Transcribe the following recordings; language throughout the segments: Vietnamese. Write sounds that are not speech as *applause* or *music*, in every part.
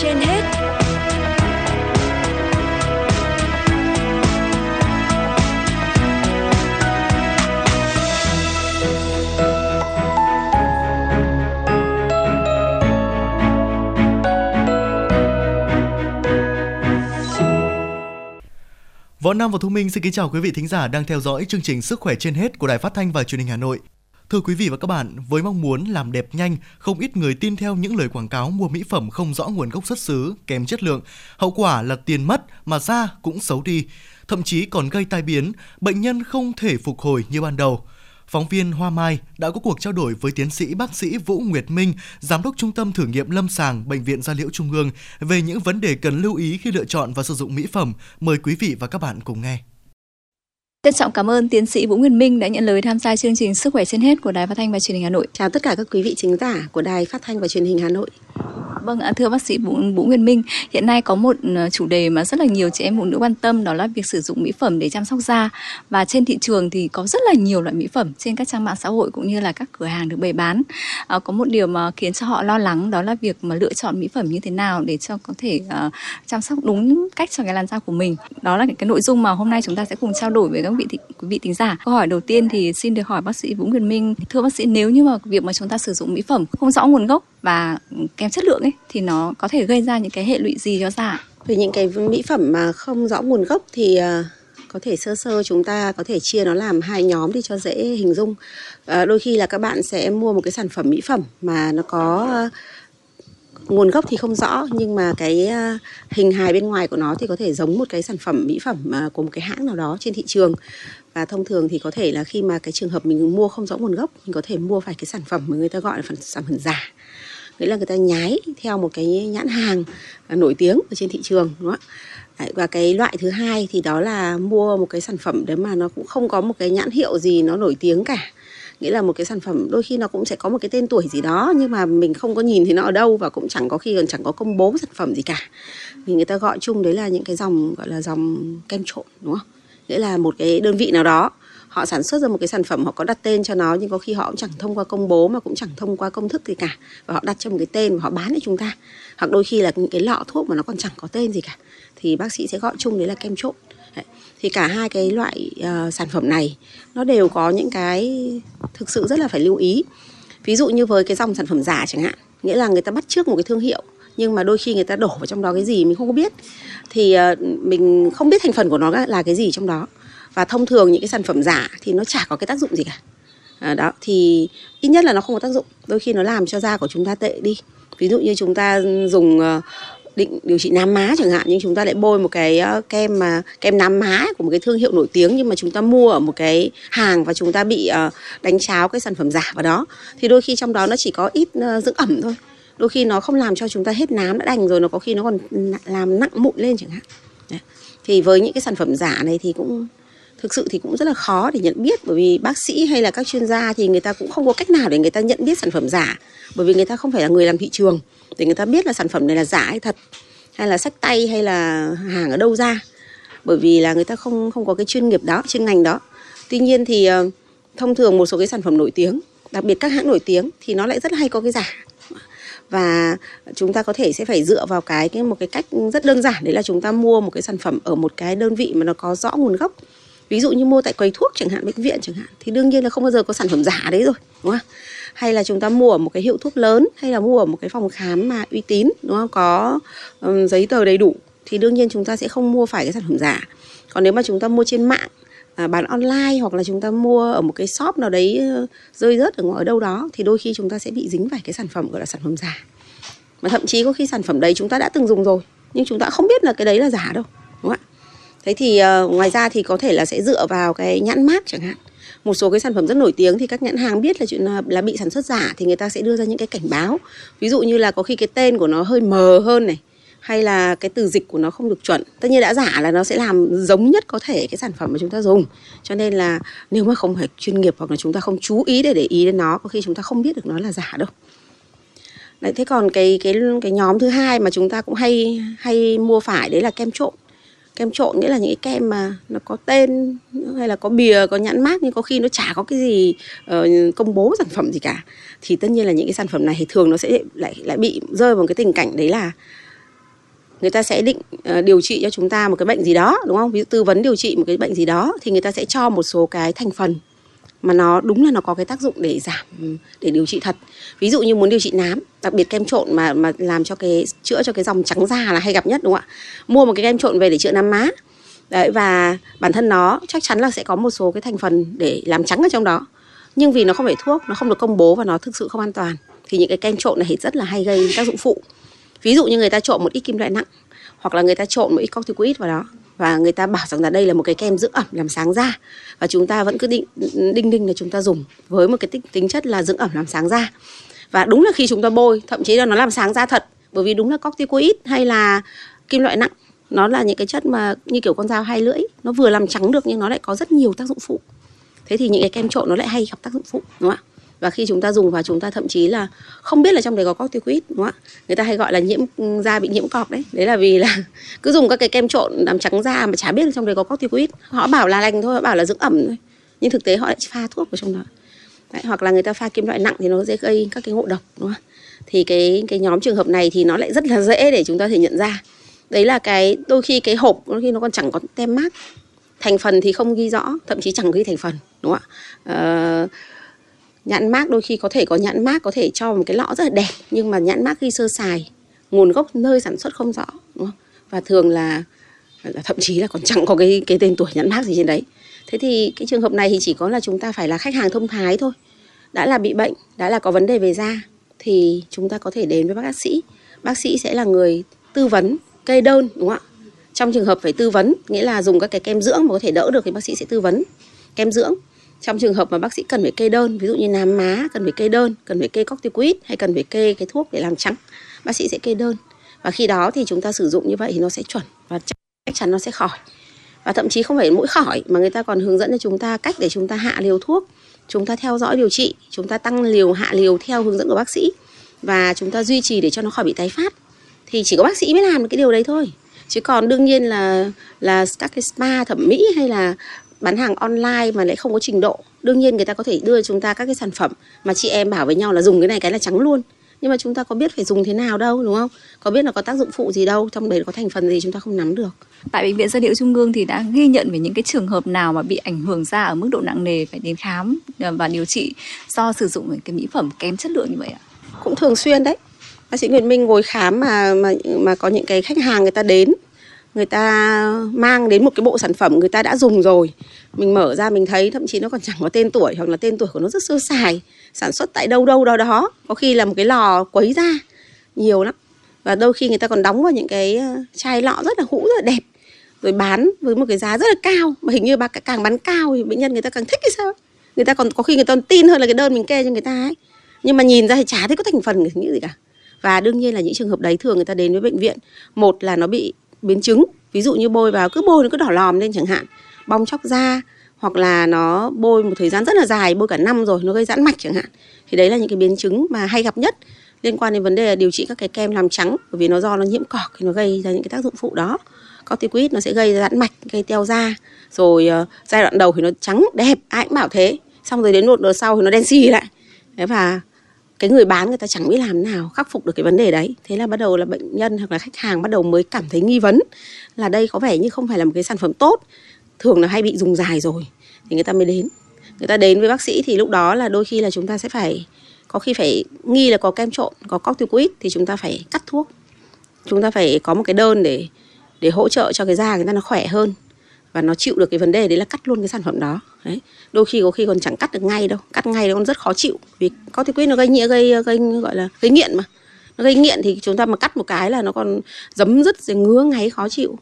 trên hết Võ Nam và Thu Minh xin kính chào quý vị thính giả đang theo dõi chương trình Sức khỏe trên hết của Đài Phát thanh và Truyền hình Hà Nội. Thưa quý vị và các bạn, với mong muốn làm đẹp nhanh, không ít người tin theo những lời quảng cáo mua mỹ phẩm không rõ nguồn gốc xuất xứ, kém chất lượng. Hậu quả là tiền mất mà da cũng xấu đi, thậm chí còn gây tai biến, bệnh nhân không thể phục hồi như ban đầu. Phóng viên Hoa Mai đã có cuộc trao đổi với tiến sĩ bác sĩ Vũ Nguyệt Minh, giám đốc Trung tâm thử nghiệm lâm sàng Bệnh viện Gia Liễu Trung ương về những vấn đề cần lưu ý khi lựa chọn và sử dụng mỹ phẩm. Mời quý vị và các bạn cùng nghe. Trân trọng cảm ơn tiến sĩ Vũ Nguyên Minh đã nhận lời tham gia chương trình Sức khỏe trên hết của Đài Phát thanh và Truyền hình Hà Nội. Chào tất cả các quý vị chính giả của Đài Phát thanh và Truyền hình Hà Nội. Vâng, thưa bác sĩ Vũ, Vũ Nguyên Minh, hiện nay có một ờ, chủ đề mà rất là nhiều chị em phụ nữ quan tâm đó là việc sử dụng mỹ phẩm để chăm sóc da và trên thị trường thì có rất là nhiều loại mỹ phẩm trên các trang mạng xã hội cũng như là các cửa hàng được bày bán. À, có một điều mà khiến cho họ lo lắng đó là việc mà lựa chọn mỹ phẩm như thế nào để cho có thể uh, chăm sóc đúng cách cho cái làn da của mình. Đó là cái, cái nội dung mà hôm nay chúng ta sẽ cùng trao đổi với các vị thị, quý vị tính giả. Câu hỏi đầu tiên thì xin được hỏi bác sĩ Vũ Nguyên Minh, thưa bác sĩ nếu như mà việc mà chúng ta sử dụng mỹ phẩm không rõ nguồn gốc và kém chất lượng ấy thì nó có thể gây ra những cái hệ lụy gì cho da? Về những cái mỹ phẩm mà không rõ nguồn gốc thì à, có thể sơ sơ chúng ta có thể chia nó làm hai nhóm để cho dễ hình dung. À, đôi khi là các bạn sẽ mua một cái sản phẩm mỹ phẩm mà nó có uh, nguồn gốc thì không rõ nhưng mà cái uh, hình hài bên ngoài của nó thì có thể giống một cái sản phẩm mỹ phẩm uh, của một cái hãng nào đó trên thị trường và thông thường thì có thể là khi mà cái trường hợp mình mua không rõ nguồn gốc mình có thể mua phải cái sản phẩm mà người ta gọi là sản phẩm giả nghĩa là người ta nhái theo một cái nhãn hàng nổi tiếng ở trên thị trường, đúng không ạ? Và cái loại thứ hai thì đó là mua một cái sản phẩm đấy mà nó cũng không có một cái nhãn hiệu gì nó nổi tiếng cả. Nghĩa là một cái sản phẩm đôi khi nó cũng sẽ có một cái tên tuổi gì đó, nhưng mà mình không có nhìn thấy nó ở đâu và cũng chẳng có khi còn chẳng có công bố sản phẩm gì cả. Thì người ta gọi chung đấy là những cái dòng, gọi là dòng kem trộn, đúng không? Nghĩa là một cái đơn vị nào đó họ sản xuất ra một cái sản phẩm họ có đặt tên cho nó nhưng có khi họ cũng chẳng thông qua công bố mà cũng chẳng thông qua công thức gì cả. Và họ đặt cho một cái tên và họ bán cho chúng ta. Hoặc đôi khi là những cái lọ thuốc mà nó còn chẳng có tên gì cả. Thì bác sĩ sẽ gọi chung đấy là kem trộn. Đấy. thì cả hai cái loại uh, sản phẩm này nó đều có những cái thực sự rất là phải lưu ý. Ví dụ như với cái dòng sản phẩm giả chẳng hạn nghĩa là người ta bắt trước một cái thương hiệu nhưng mà đôi khi người ta đổ vào trong đó cái gì mình không có biết. Thì uh, mình không biết thành phần của nó là cái gì trong đó và thông thường những cái sản phẩm giả thì nó chả có cái tác dụng gì cả. À, đó thì ít nhất là nó không có tác dụng. Đôi khi nó làm cho da của chúng ta tệ đi. Ví dụ như chúng ta dùng ờ, định điều trị nám má chẳng hạn nhưng chúng ta lại bôi một cái ờ, kem mà kem nám má của một cái thương hiệu nổi tiếng nhưng mà chúng ta mua ở một cái hàng và chúng ta bị ờ, đánh cháo cái sản phẩm giả vào đó. Thì đôi khi trong đó nó chỉ có ít dưỡng ẩm thôi. Đôi khi nó không làm cho chúng ta hết nám đã đành rồi nó có khi nó còn làm nặng mụn lên chẳng hạn. Thì với những cái sản phẩm giả này thì cũng thực sự thì cũng rất là khó để nhận biết, bởi vì bác sĩ hay là các chuyên gia thì người ta cũng không có cách nào để người ta nhận biết sản phẩm giả, bởi vì người ta không phải là người làm thị trường để người ta biết là sản phẩm này là giả hay thật, hay là sách tay, hay là hàng ở đâu ra, bởi vì là người ta không không có cái chuyên nghiệp đó, chuyên ngành đó. Tuy nhiên thì ờ, thông thường một số cái sản phẩm nổi tiếng, đặc biệt các hãng nổi tiếng thì nó lại rất hay có cái giả. Và chúng ta có thể sẽ phải dựa vào cái cái một cái cách rất đơn giản, đấy là chúng ta mua một cái sản phẩm ở một cái đơn vị mà nó có rõ nguồn gốc ví dụ như mua tại quầy thuốc chẳng hạn bệnh viện chẳng hạn thì đương nhiên là không bao giờ có sản phẩm giả đấy rồi đúng không? Hay là chúng ta mua ở một cái hiệu thuốc lớn hay là mua ở một cái phòng khám mà uy tín đúng không? Có um, giấy tờ đầy đủ thì đương nhiên chúng ta sẽ không mua phải cái sản phẩm giả. Còn nếu mà chúng ta mua trên mạng à, bán online hoặc là chúng ta mua ở một cái shop nào đấy rơi rớt ở ngoài đâu đó thì đôi khi chúng ta sẽ bị dính phải cái sản phẩm gọi là sản phẩm giả. Mà thậm chí có khi sản phẩm đấy chúng ta đã từng dùng rồi nhưng chúng ta không biết là cái đấy là giả đâu đúng không ạ? Thế thì uh, ngoài ra thì có thể là sẽ dựa vào cái nhãn mát chẳng hạn. Một số cái sản phẩm rất nổi tiếng thì các nhãn hàng biết là chuyện là, là bị sản xuất giả thì người ta sẽ đưa ra những cái cảnh báo. Ví dụ như là có khi cái tên của nó hơi mờ hơn này hay là cái từ dịch của nó không được chuẩn. Tất nhiên đã giả là nó sẽ làm giống nhất có thể cái sản phẩm mà chúng ta dùng. Cho nên là nếu mà không phải chuyên nghiệp hoặc là chúng ta không chú ý để để ý đến nó có khi chúng ta không biết được nó là giả đâu. Đấy, thế còn cái cái cái nhóm thứ hai mà chúng ta cũng hay hay mua phải đấy là kem trộn kem trộn nghĩa là những cái kem mà nó có tên hay là có bìa có nhãn mát nhưng có khi nó chả có cái gì uh, công bố sản phẩm gì cả. Thì tất nhiên là những cái sản phẩm này thì thường nó sẽ lại lại bị rơi vào cái tình cảnh đấy là người ta sẽ định uh, điều trị cho chúng ta một cái bệnh gì đó đúng không? Ví dụ tư vấn điều trị một cái bệnh gì đó thì người ta sẽ cho một số cái thành phần mà nó đúng là nó có cái tác dụng để giảm, để điều trị thật. Ví dụ như muốn điều trị nám, đặc biệt kem trộn mà mà làm cho cái, chữa cho cái dòng trắng da là hay gặp nhất, đúng không ạ? Mua một cái kem trộn về để chữa nám má. Đấy, và bản thân nó chắc chắn là sẽ có một số cái thành phần để làm trắng ở trong đó. Nhưng vì nó không phải thuốc, nó không được công bố và nó thực sự không an toàn, thì những cái kem trộn này rất là hay gây tác dụng phụ. Ví dụ như người ta trộn một ít kim loại nặng, hoặc là người ta trộn một ít corticoid vào đó và người ta bảo rằng là đây là một cái kem dưỡng ẩm làm sáng da. Và chúng ta vẫn cứ định đinh đinh là chúng ta dùng với một cái tính, tính chất là dưỡng ẩm làm sáng da. Và đúng là khi chúng ta bôi thậm chí là nó làm sáng da thật bởi vì đúng là corticoid hay là kim loại nặng nó là những cái chất mà như kiểu con dao hai lưỡi nó vừa làm trắng được nhưng nó lại có rất nhiều tác dụng phụ. Thế thì những cái kem trộn nó lại hay gặp tác dụng phụ đúng không ạ? Và khi chúng ta dùng và chúng ta thậm chí là không biết là trong đấy có corticoid đúng không ạ? Người ta hay gọi là nhiễm ừ, da bị nhiễm cọc đấy. Đấy là vì là *laughs* cứ dùng các cái kem trộn làm trắng da mà chả biết là trong đấy có corticoid. Họ bảo là lành thôi họ bảo là dưỡng ẩm thôi. Nhưng thực tế họ lại pha thuốc vào trong đó. Đấy, hoặc là người ta pha kim loại nặng thì nó dễ gây các cái ngộ độc đúng không thì cái cái nhóm trường hợp này thì nó lại rất là dễ để chúng ta thể nhận ra. Đấy là cái đôi khi cái hộp đôi khi nó còn chẳng có tem mát. Thành phần thì không ghi rõ thậm chí chẳng ghi thành phần đúng không ạ? À, nhãn mác đôi khi có thể có nhãn mác có thể cho một cái lọ rất là đẹp nhưng mà nhãn mác ghi sơ sài nguồn gốc nơi sản xuất không rõ đúng không? và thường là, là thậm chí là còn chẳng có cái cái tên tuổi nhãn mác gì trên đấy. Thế thì cái trường hợp này thì chỉ có là chúng ta phải là khách hàng thông thái thôi. Đã là bị bệnh đã là có vấn đề về da thì chúng ta có thể đến với bác sĩ. Bác sĩ sẽ là người tư vấn kê đơn đúng không ạ? Trong trường hợp phải tư vấn nghĩa là dùng các cái kem dưỡng mà có thể đỡ được thì bác sĩ sẽ tư vấn. Kem dưỡng trong trường hợp mà bác sĩ cần phải kê đơn, ví dụ như nám má, cần phải kê đơn, cần phải kê corticoid hay cần phải kê cái thuốc để làm trắng, bác sĩ sẽ kê đơn. Và khi đó thì chúng ta sử dụng như vậy thì nó sẽ chuẩn và chắc chắn nó sẽ khỏi. Và thậm chí không phải mỗi khỏi, mà người ta còn hướng dẫn cho chúng ta cách để chúng ta hạ liều thuốc, chúng ta theo dõi điều trị, chúng ta tăng liều, hạ liều theo hướng dẫn của bác sĩ và chúng ta duy trì để cho nó khỏi bị tái phát. Thì chỉ có bác sĩ mới làm được cái điều đấy thôi. Chứ còn đương nhiên là là các cái spa thẩm mỹ hay là bán hàng online mà lại không có trình độ. Đương nhiên người ta có thể đưa chúng ta các cái sản phẩm mà chị em bảo với nhau là dùng cái này cái là trắng luôn. Nhưng mà chúng ta có biết phải dùng thế nào đâu đúng không? Có biết là có tác dụng phụ gì đâu trong đấy có thành phần gì chúng ta không nắm được. Tại bệnh viện gia liễu trung ương thì đã ghi nhận về những cái trường hợp nào mà bị ảnh hưởng da ở mức độ nặng nề phải đến khám ờ, và điều trị do sử dụng cái mỹ phẩm kém chất lượng như vậy ạ? Cũng thường xuyên đấy. Bác sĩ Nguyễn Minh ngồi khám mà mà mà có những cái khách hàng người ta đến người ta mang đến một cái bộ sản phẩm người ta đã dùng rồi. Mình mở ra mình thấy thậm chí nó còn chẳng có tên tuổi hoặc là tên tuổi của nó rất sơ sài. Sản xuất tại đâu đâu đó đó. Có khi là một cái lò quấy ra. Nhiều lắm. Và đôi khi người ta còn đóng vào những cái ờ, chai lọ rất là hũ, rất là đẹp. Rồi bán với một cái giá rất là cao. Mà hình như bà càng bán cao thì bệnh nhân người ta càng thích hay sao người ta còn có khi người ta còn tin hơn là cái đơn mình kê cho người ta ấy. Nhưng mà nhìn ra thì chả thấy có thành phần gì cả. Và đương nhiên là những trường hợp đấy thường người ta đến với bệnh viện. Một là nó bị biến chứng. Ví dụ như bôi vào cứ bôi nó cứ đỏ lòm lên chẳng hạn. Bong chóc da hoặc là nó bôi một thời gian rất là dài bôi cả năm rồi nó gây giãn mạch chẳng hạn. Thì đấy là những cái biến chứng mà hay gặp nhất liên quan đến vấn đề là điều trị các cái kem làm trắng bởi vì nó do nó nhiễm cỏ thì nó gây ra những cái tác dụng phụ đó. Corticoid nó sẽ gây giãn mạch gây teo da. Rồi uh, giai đoạn đầu thì nó trắng đẹp ai cũng bảo thế. Xong rồi đến một đợt sau thì nó đen xì lại. Đấy và cái người bán người ta chẳng biết làm nào, khắc phục được cái vấn đề đấy. Thế là bắt đầu là bệnh nhân hoặc là khách hàng bắt đầu mới cảm thấy nghi vấn là đây có vẻ như không phải là một cái sản phẩm tốt, thường là hay bị dùng dài rồi, thì người ta mới đến. Người ta đến với bác sĩ thì lúc đó là đôi khi là chúng ta sẽ phải, có khi phải nghi là có kem trộn, có corticoid thì chúng ta phải cắt thuốc. Chúng ta phải có một cái đơn để để hỗ trợ cho cái da người ta nó khỏe hơn và nó chịu được cái vấn đề đấy là cắt luôn cái sản phẩm đó. Đấy. Đôi khi có khi còn chẳng cắt được ngay đâu. Cắt ngay nó còn rất khó chịu. Vì có thể quyết nó gây nghiện gây gây, gọi là, gây nghiện mà. Nó gây nghiện thì chúng ta mà cắt một cái là nó còn giấm dứt, rồi ngứa ngáy, khó chịu.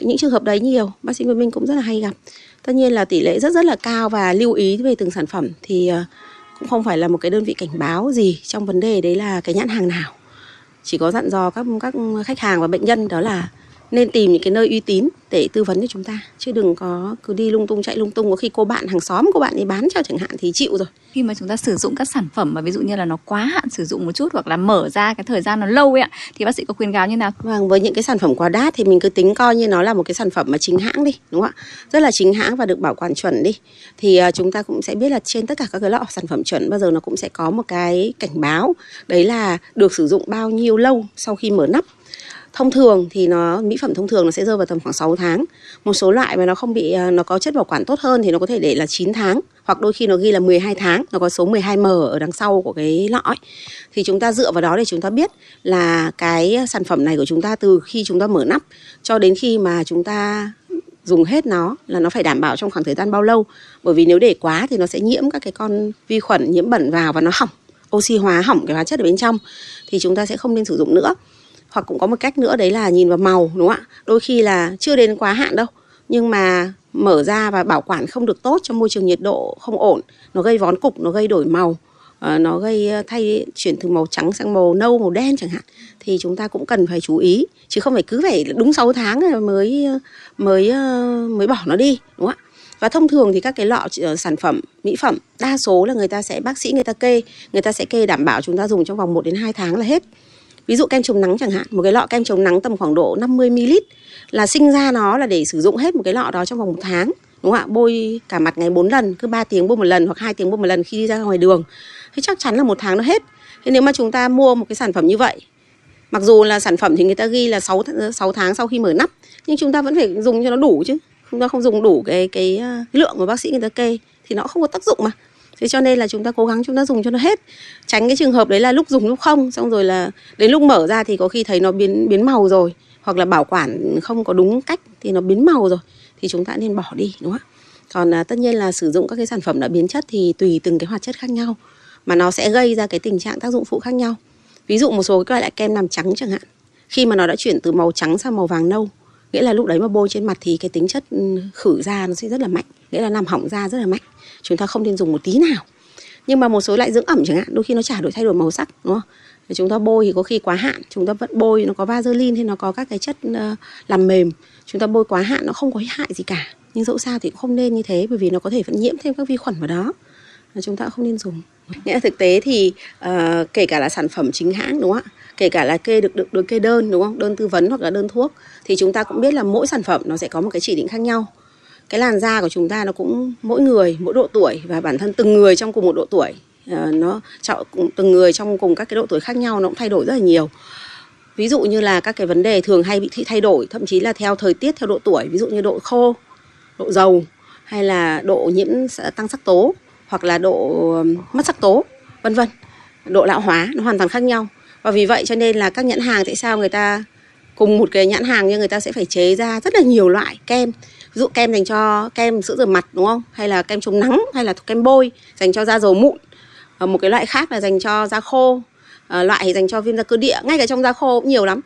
Những trường hợp đấy nhiều. Bác sĩ Nguyễn Minh cũng rất là hay gặp. Tất nhiên là tỷ lệ rất rất là cao và lưu ý về từng sản phẩm thì ờ, cũng không phải là một cái đơn vị cảnh báo gì trong vấn đề đấy là cái nhãn hàng nào. Chỉ có dặn dò các các khách hàng và bệnh nhân đó là nên tìm những cái nơi uy tín để tư vấn cho chúng ta chứ đừng có cứ đi lung tung chạy lung tung. Có khi cô bạn hàng xóm của bạn ấy bán cho chẳng hạn thì chịu rồi. Khi mà chúng ta sử dụng các sản phẩm mà ví dụ như là nó quá hạn sử dụng một chút hoặc là mở ra cái thời gian nó lâu ấy ạ thì bác sĩ có khuyên cáo như nào? Vâng với những cái sản phẩm quá đắt thì mình cứ tính coi như nó là một cái sản phẩm mà chính hãng đi đúng không ạ? Rất là chính hãng và được bảo quản chuẩn đi. Thì uh, chúng ta cũng sẽ biết là trên tất cả các cái lọ sản phẩm chuẩn bao giờ nó cũng sẽ có một cái cảnh báo đấy là được sử dụng bao nhiêu lâu sau khi mở nắp thông thường thì nó, mỹ phẩm thông thường nó sẽ rơi vào tầm khoảng 6 tháng. Một số loại mà nó không bị à, nó có chất bảo quản tốt hơn thì nó có thể để là 9 tháng, hoặc đôi khi nó ghi là 12 tháng, nó có số 12M ở đằng sau của cái lọ ấy. thì chúng ta dựa vào đó để chúng ta biết là cái sản phẩm này của chúng ta từ khi chúng ta mở nắp cho đến khi mà chúng ta dùng hết nó là nó phải đảm bảo trong khoảng thời gian bao lâu. Bởi vì nếu để quá thì nó sẽ nhiễm các cái con vi khuẩn nhiễm bẩn vào và nó hỏng, oxy hóa hỏng cái hóa chất ở bên trong, thì chúng ta sẽ không nên sử dụng nữa hoặc cũng có một cách nữa, đấy là nhìn vào màu, đúng không ạ? Đôi khi là chưa đến quá hạn đâu. Nhưng mà mở ra và bảo quản không được tốt trong môi trường nhiệt độ không ổn, nó gây vón cục, nó gây đổi màu ờ, nó gây ờ, thay chuyển từ màu trắng sang màu nâu, màu đen chẳng hạn, thì chúng ta cũng cần phải chú ý. Chứ không phải cứ phải đúng 6 tháng rồi mới mới ờ, mới bỏ nó đi, đúng không ạ? Và thông thường thì các cái lọ sản phẩm, mỹ phẩm, đa số là người ta sẽ, bác sĩ người ta kê, người ta sẽ kê đảm bảo chúng ta dùng trong vòng 1 đến 2 tháng là hết ví dụ kem chống nắng chẳng hạn một cái lọ kem chống nắng tầm khoảng độ 50 ml là sinh ra nó là để sử dụng hết một cái lọ đó trong vòng một tháng đúng không ạ? Bôi cả mặt ngày 4 lần cứ 3 tiếng bôi một lần hoặc 2 tiếng bôi một lần khi đi ra ngoài đường. Thì chắc chắn là một tháng nó hết. Thế nếu mà chúng ta mua một cái sản phẩm như vậy mặc dù là sản phẩm thì người ta ghi là 6, 6 tháng sau khi mở nắp nhưng chúng ta vẫn phải dùng cho nó đủ chứ. Chúng ta không dùng đủ cái cái ờ, lượng mà bác sĩ người ta kê thì nó không có tác dụng mà thế cho nên là chúng ta cố gắng chúng ta dùng cho nó hết. Tránh cái trường hợp đấy là lúc dùng lúc không xong rồi là đến lúc mở ra thì có khi thấy nó biến biến màu rồi hoặc là bảo quản không có đúng cách thì nó biến màu rồi thì chúng ta nên bỏ đi đúng không ạ? Còn à, tất nhiên là sử dụng các cái sản phẩm đã biến chất thì tùy từng cái hoạt chất khác nhau mà nó sẽ gây ra cái tình trạng tác dụng phụ khác nhau. Ví dụ một số cái loại kem làm trắng chẳng hạn khi mà nó đã chuyển từ màu trắng sang màu vàng nâu nghĩa là lúc đấy mà bôi trên mặt thì cái tính chất ừ, khử da nó sẽ rất là mạnh nghĩa là làm hỏng da rất là mạnh chúng ta không nên dùng một tí nào. Nhưng mà một số loại dưỡng ẩm chẳng hạn đôi khi nó chả đổi thay đổi màu sắc đúng không? Chúng ta bôi thì có khi quá hạn chúng ta vẫn bôi nó có vaseline thì nó có các cái chất ờ, làm mềm. Chúng ta bôi quá hạn nó không có hại gì cả. Nhưng dẫu sao thì cũng không nên như thế bởi vì nó có thể vẫn nhiễm thêm các vi khuẩn vào đó. Là chúng ta không nên dùng. Nghĩa là thực tế thì uh, kể cả là sản phẩm chính hãng đúng không ạ? Kể cả là kê được được được kê đơn đúng không? Đơn tư vấn hoặc là đơn thuốc thì chúng ta cũng biết là mỗi sản phẩm nó sẽ có một cái chỉ định khác nhau cái làn da của chúng ta nó cũng mỗi người, mỗi độ tuổi và bản thân từng người trong cùng một độ tuổi. Ờ, nó chọn từng người trong cùng các cái độ tuổi khác nhau nó cũng thay đổi rất là nhiều. Ví dụ như là các cái vấn đề thường hay bị thay đổi, thậm chí là theo thời tiết, theo độ tuổi, ví dụ như độ khô, độ dầu, hay là độ nhiễm tăng sắc tố, hoặc là độ mất sắc tố, vân vân. Độ lão hóa, nó hoàn toàn khác nhau. Và vì vậy cho nên là các nhãn hàng tại sao người ta, cùng một cái nhãn hàng nhưng người ta sẽ phải chế ra rất là nhiều loại kem ví dụ kem dành cho kem sữa rửa mặt đúng không? Hay là kem chống nắng hay là kem bôi dành cho da dầu mụn. À, một cái loại khác là dành cho da khô. À, loại dành cho viêm da cơ địa ngay cả trong da khô cũng nhiều lắm.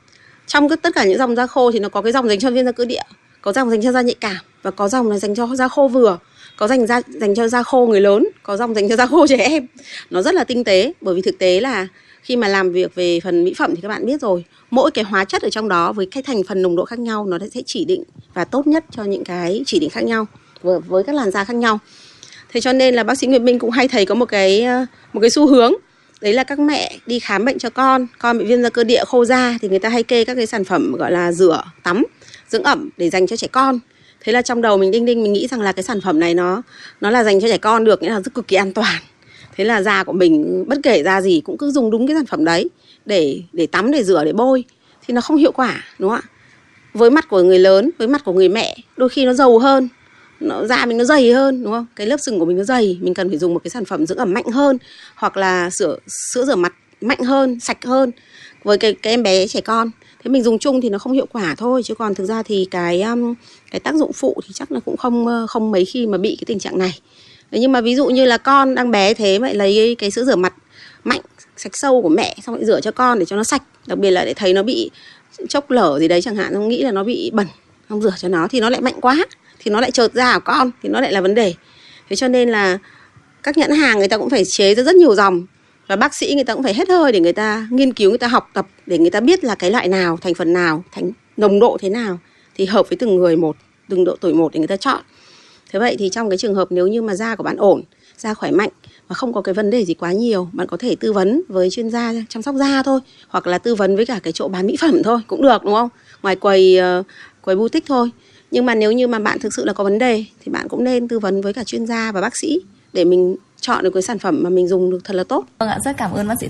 Trong tất cả những dòng da khô thì nó có cái dòng dành cho viêm da cơ địa có dòng dành cho da nhạy cảm và có dòng là dành cho da khô vừa. Có dành ra dành cho da khô người lớn có dòng dành cho da khô trẻ em. Nó rất là tinh tế bởi vì thực tế là khi mà làm việc về phần mỹ phẩm thì các bạn biết rồi mỗi cái hóa chất ở trong đó với cái thành phần nồng độ khác nhau nó sẽ chỉ định và tốt nhất cho những cái chỉ định khác nhau với, các làn da khác nhau. Thế cho nên là bác sĩ Nguyệt Minh cũng hay thấy có một cái ờ, một cái xu hướng đấy là các mẹ đi khám bệnh cho con con bị viêm da cơ địa khô da thì người ta hay kê các cái sản phẩm gọi là rửa tắm dưỡng ẩm để dành cho trẻ con. Thế là trong đầu mình đinh đinh mình nghĩ rằng là cái sản phẩm này nó nó là dành cho trẻ con được nghĩa là rất cực kỳ an toàn thế là da của mình, bất kể da gì cũng cứ dùng đúng cái sản phẩm đấy để để tắm, để rửa, để bôi. Thì nó không hiệu quả, đúng không ạ? Với mặt của người lớn, với mặt của người mẹ, đôi khi nó giàu hơn, nó, da mình nó dày hơn, đúng không? Cái lớp sừng của mình nó dày, mình cần phải dùng một cái sản phẩm dưỡng ẩm mạnh hơn, hoặc là sữa sữa rửa mặt mạnh hơn, sạch hơn với cái cái em bé, trẻ con. Thế mình dùng chung thì nó không hiệu quả thôi, chứ còn thực ra thì cái um, cái tác dụng phụ thì chắc là cũng không ờ, không mấy khi mà bị cái tình trạng này. Đấy, nhưng mà ví dụ như là con đang bé thế vậy lấy cái sữa rửa mặt mạnh sạch sâu của mẹ xong lại rửa cho con để cho nó sạch đặc biệt là để thấy nó bị chốc lở gì đấy chẳng hạn không nghĩ là nó bị bẩn không rửa cho nó thì nó lại mạnh quá thì nó lại trượt ra của con thì nó lại là vấn đề. Thế cho nên là các nhãn hàng người ta cũng phải chế ra rất nhiều dòng và bác sĩ người ta cũng phải hết hơi để người ta nghiên cứu người ta học tập để người ta biết là cái loại nào thành phần nào thành nồng độ thế nào thì hợp với từng người một từng độ tuổi một để người ta chọn thế vậy thì trong cái trường hợp nếu như mà da của bạn ổn, da khỏe mạnh và không có cái vấn đề gì quá nhiều, bạn có thể tư vấn với chuyên gia chăm sóc da thôi, hoặc là tư vấn với cả cái chỗ bán mỹ phẩm thôi, cũng được, đúng không? Ngoài quầy ờ, quầy boutique thôi. Nhưng mà nếu như mà bạn thực sự là có vấn đề thì bạn cũng nên tư vấn với cả chuyên gia và bác sĩ để mình chọn được cái sản phẩm mà mình dùng được thật là tốt. Vâng ạ, rất cảm ơn bác sĩ.